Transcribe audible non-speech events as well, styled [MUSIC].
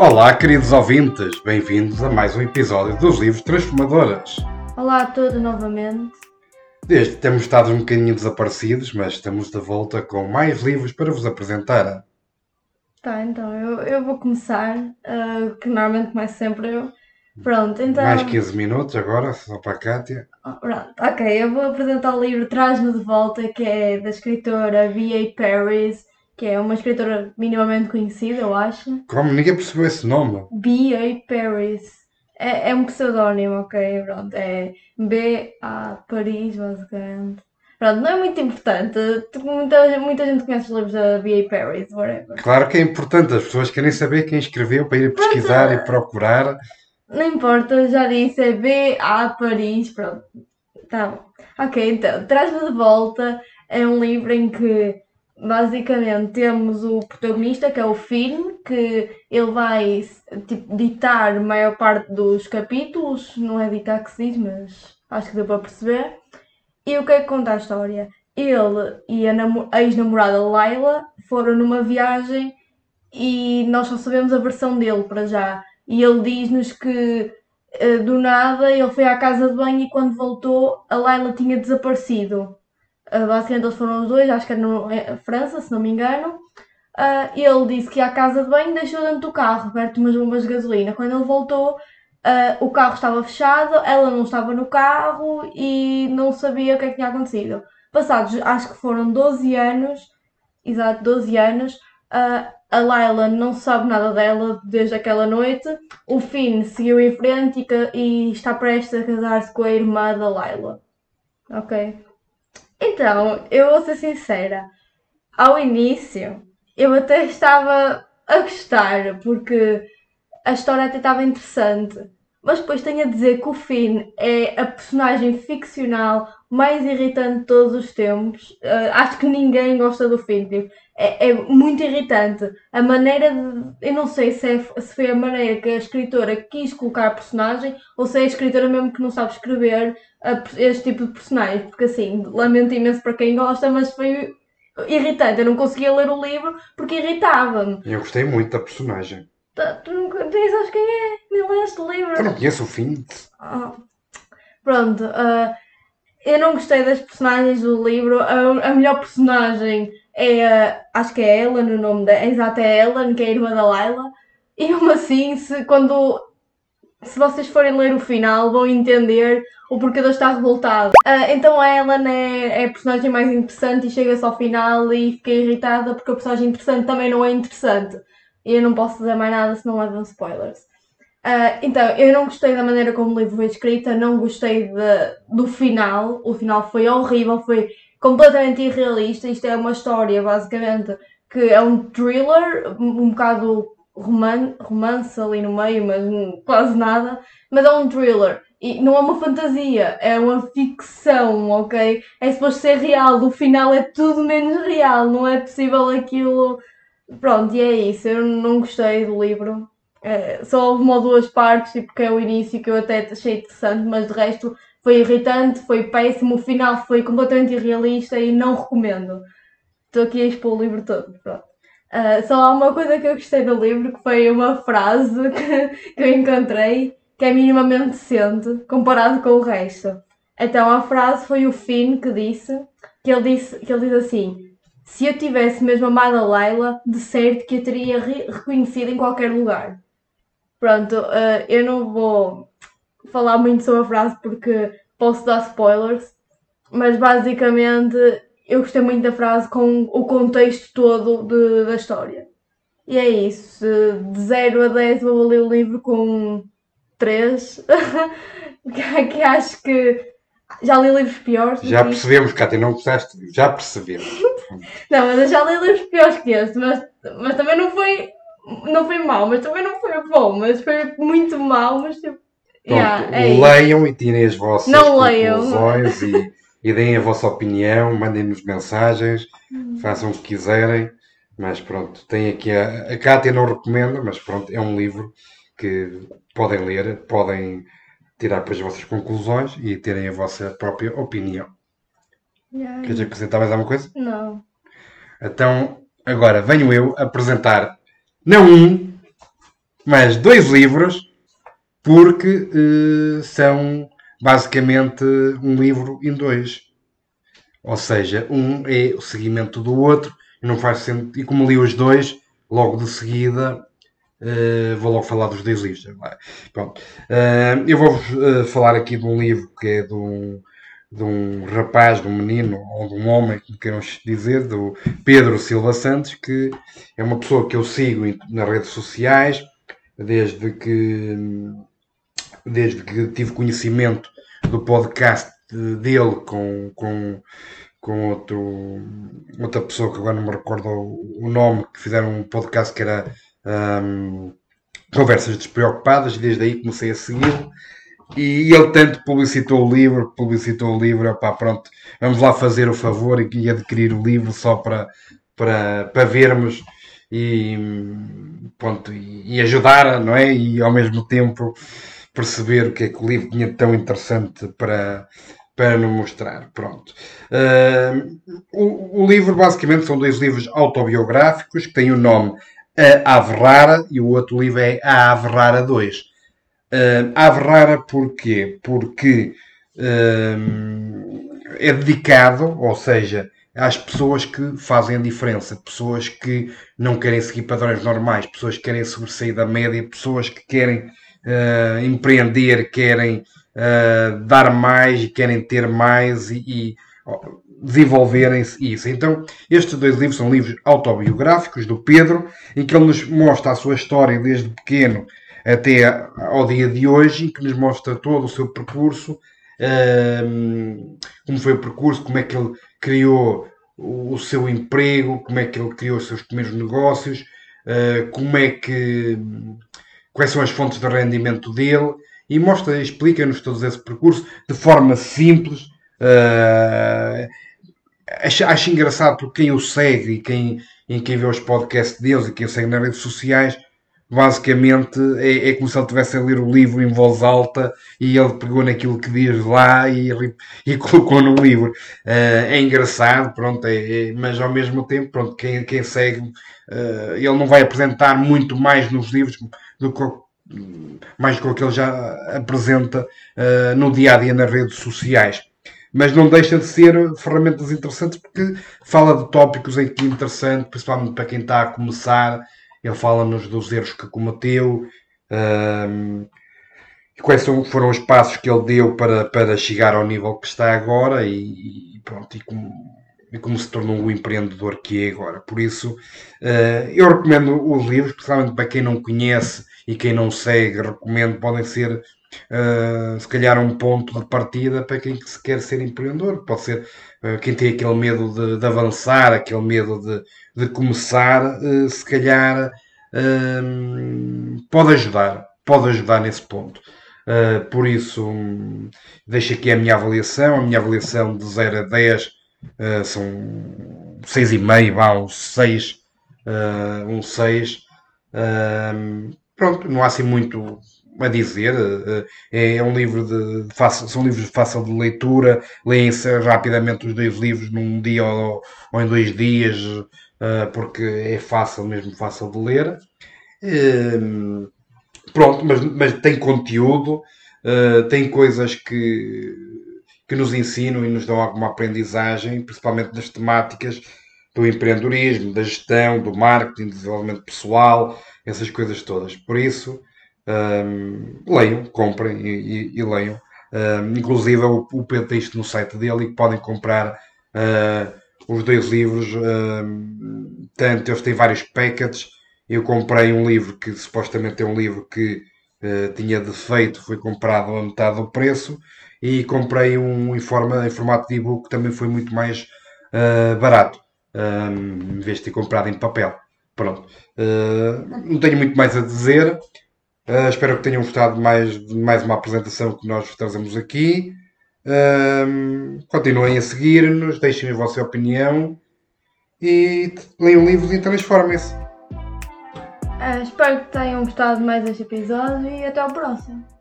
Olá, queridos ouvintes, bem-vindos a mais um episódio dos Livros Transformadoras. Olá a todos novamente. Desde temos estado um bocadinho desaparecidos, mas estamos de volta com mais livros para vos apresentar. Tá, então eu, eu vou começar, uh, que normalmente começo sempre eu. Pronto, então. Mais 15 minutos agora, só para a Kátia. Oh, pronto, ok, eu vou apresentar o livro Traz-me de Volta, que é da escritora B.A. Paris, que é uma escritora minimamente conhecida, eu acho. Como? Ninguém percebeu esse nome. B.A. Paris. É, é um pseudónimo, ok, pronto. É B.A. Paris, basicamente. Pronto, não é muito importante. Muita, muita gente conhece os livros da B.A. Paris, whatever. Claro que é importante, as pessoas querem saber quem escreveu para ir pesquisar e procurar. Não importa, já disse, é B.A. Paris, pronto. Tá bom. Ok, então, Traz-me de Volta é um livro em que basicamente temos o protagonista que é o Finn, que ele vai tipo, ditar a maior parte dos capítulos, não é ditar que se diz, mas acho que deu para perceber. E o que é que conta a história? Ele e a ex-namorada Laila foram numa viagem e nós só sabemos a versão dele para já. E ele diz-nos que eh, do nada ele foi à casa de banho e quando voltou a Laila tinha desaparecido. Uh, basicamente eles foram os dois, acho que era na é, França, se não me engano. Uh, ele disse que ia à casa de banho deixou dentro do carro, perto de umas bombas de gasolina. Quando ele voltou, uh, o carro estava fechado, ela não estava no carro e não sabia o que é que tinha acontecido. Passados, acho que foram 12 anos, exato, 12 anos, a Laila não sabe nada dela desde aquela noite. O Finn seguiu em frente e, e está prestes a casar-se com a irmã da Laila. Ok? Então, eu vou ser sincera. Ao início, eu até estava a gostar, porque a história até estava interessante. Mas depois tenho a dizer que o Finn é a personagem ficcional mais irritante de todos os tempos. Uh, acho que ninguém gosta do Finn. Tipo, é, é, muito irritante. A maneira de. Eu não sei se, é, se foi a maneira que a escritora quis colocar a personagem ou se é a escritora mesmo que não sabe escrever a, este tipo de personagem. Porque assim, lamento imenso para quem gosta, mas foi irritante. Eu não conseguia ler o livro porque irritava-me. Eu gostei muito da personagem. Tá, tu, não tu nem sabes quem é? Nem leste o livro? Eu não conheço o fim. Oh. Pronto. Uh, eu não gostei das personagens do livro. A, a melhor personagem é, acho que é Ellen o nome da. Exato, é Ellen, que é a irmã da Layla. E mesmo assim, se, quando. Se vocês forem ler o final, vão entender o porquê de eu estar revoltado. Uh, então a Ellen é, é, a personagem mais interessante e chega-se ao final e fiquei irritada porque a personagem interessante também não é interessante. E eu não posso dizer mais nada se não levam spoilers. Uh, então, eu não gostei da maneira como o livro foi escrito, não gostei de, do final. O final foi horrível, foi completamente irrealista. Isto é uma história, basicamente, que é um thriller, um bocado roman romance ali no meio, mas quase nada. Mas é um thriller. E não é uma fantasia, é uma ficção, ok? É suposto ser real. O final é tudo menos real. Não é possível aquilo. Pronto, e é isso. Eu não gostei do livro. É, só houve uma ou duas partes, tipo, que é o início que eu até achei interessante, mas de resto foi irritante, foi péssimo, o final foi completamente irrealista e não recomendo. Estou aqui a expor o livro todo. Uh, só há uma coisa que eu gostei do livro, que foi uma frase [LAUGHS] que, que eu encontrei, que é minimamente decente, comparado com o resto. Então a frase foi o Finn que disse, que ele disse, que ele diz assim, se eu tivesse mesmo amado a Layla, de certo que a teria re reconhecido em qualquer lugar. Pronto, uh, eu não vou falar muito sobre a frase porque posso dar spoilers, mas basicamente eu gostei muito da frase com o contexto todo de, da história. E é isso. De 0 a 10 vou ler o livro com 3. [LAUGHS] que acho que já li livros piores. Já percebemos, Cátia, não gostaste? Já percebemos. [LAUGHS] não, mas eu já li livros piores que este, mas, mas também não foi. Não foi mau, mas também não foi bom, mas foi muito mau, mas tipo Pronto, yeah, é leiam isso. e tirem as vossas não conclusões e, e deem a vossa opinião, mandem-nos mensagens, hum. façam o que quiserem. Mas pronto, tem aqui a, a Cátia não recomenda, mas pronto, é um livro que podem ler, podem tirar para as vossas conclusões e terem a vossa própria opinião. Yeah. Queres acrescentar mais alguma coisa? Não. Então, agora venho eu apresentar não um, mas dois livros, porque uh, são basicamente um livro em dois. Ou seja, um é o seguimento do outro, e não faz sentido. E como li os dois, logo de seguida Uh, vou logo falar dos dois livros. Pronto. Uh, eu vou falar aqui de um livro que é de um, de um rapaz, de um menino ou de um homem, como queiram dizer, do Pedro Silva Santos, que é uma pessoa que eu sigo nas redes sociais desde que, desde que tive conhecimento do podcast dele com, com, com outro, outra pessoa que agora não me recordo o nome, que fizeram um podcast que era um, Conversas Despreocupadas, e desde aí comecei a segui-lo. E ele tanto publicitou o livro, publicitou o livro, opá, pronto, vamos lá fazer o favor e adquirir o livro só para, para, para vermos e, pronto, e, e ajudar, não é? E ao mesmo tempo perceber o que é que o livro tinha tão interessante para, para nos mostrar. Pronto. Uh, o, o, livro basicamente são dois livros autobiográficos que têm o nome a Ave Rara e o outro livro é A Ave Rara 2. Uh, Ave Rara porquê? Porque uh, é dedicado, ou seja, às pessoas que fazem a diferença, pessoas que não querem seguir padrões normais, pessoas que querem sobressair da média, pessoas que querem uh, empreender, querem uh, dar mais querem ter mais e, e desenvolverem-se isso. Então, estes dois livros são livros autobiográficos do Pedro, em que ele nos mostra a sua história desde pequeno até ao dia de hoje, em que nos mostra todo o seu percurso, um, como foi o percurso, como é que ele criou o seu emprego, como é que ele criou os seus primeiros negócios, uh, como é que quais são as fontes de rendimento dele e mostra, explica-nos todo esse percurso de forma simples. Uh, acho, acho engraçado porque quem o segue e quem, e quem vê os podcasts deles e quem o segue nas redes sociais, basicamente é, é como se ele estivesse a ler o livro em voz alta e ele pegou naquilo que diz lá e, e [LAUGHS] colocou no livro. Uh, é engraçado, pronto, é, é, mas ao mesmo tempo, pronto, quem, quem segue, uh, ele não vai apresentar muito mais nos livros do que mais do que ele já apresenta uh, no dia a dia nas redes sociais mas não deixa de ser ferramentas interessantes porque fala de tópicos em que é interessante, principalmente para quem está a começar. Ele fala-nos dos erros que cometeu, um, quais foram os passos que ele deu para, para chegar ao nível que está agora e, e pronto, e como, e como, se tornou o empreendedor que é agora. Por isso, uh, eu recomendo os livros, principalmente para quem não conhece e quem não segue, recomendo, podem ser uh, se calhar um ponto de partida para quem se quer ser empreendedor. Pode ser uh, quem tem aquele medo de, de avançar, aquele medo de, de começar, uh, se calhar pode ajudar, pode ajudar nesse ponto. por isso, um, deixo aqui a minha avaliação. A minha avaliação de 0 a 10 são 6,5, vá, um 6. um 6. Pronto, não há assim muito a dizer. Eh, eh, é um livro de, fácil, são livros de fácil de leitura, leem-se rapidamente os dois livros num dia ou, ou em dois dias, eh, porque é fácil, mesmo fácil de ler. Pronto, mas, mas tem conteúdo, tem coisas que, que nos ensinam e nos dão alguma aprendizagem, principalmente das temáticas do empreendedorismo, da gestão, do marketing, do desenvolvimento pessoal, essas coisas todas. Por isso, um, leiam, comprem e, e, e leiam. Um, inclusive o, o Pedro tem isto no site dele e podem comprar uh, os dois livros. Uh, tanto eles têm vários packets. Eu comprei um livro que supostamente é um livro que uh, tinha defeito, foi comprado a metade do preço. E comprei um em, forma, em formato de e-book que também foi muito mais barato, um, em vez de ter comprado em papel. Pronto. não tenho muito mais a dizer. Uh, espero que tenham gostado mais de mais uma apresentação que nós trazemos aqui. Uh, continuem a seguir-nos, deixem a vossa opinião e leiam livros e transformem-se. Uh, espero que tenham gostado mais deste episódio e até ao próximo.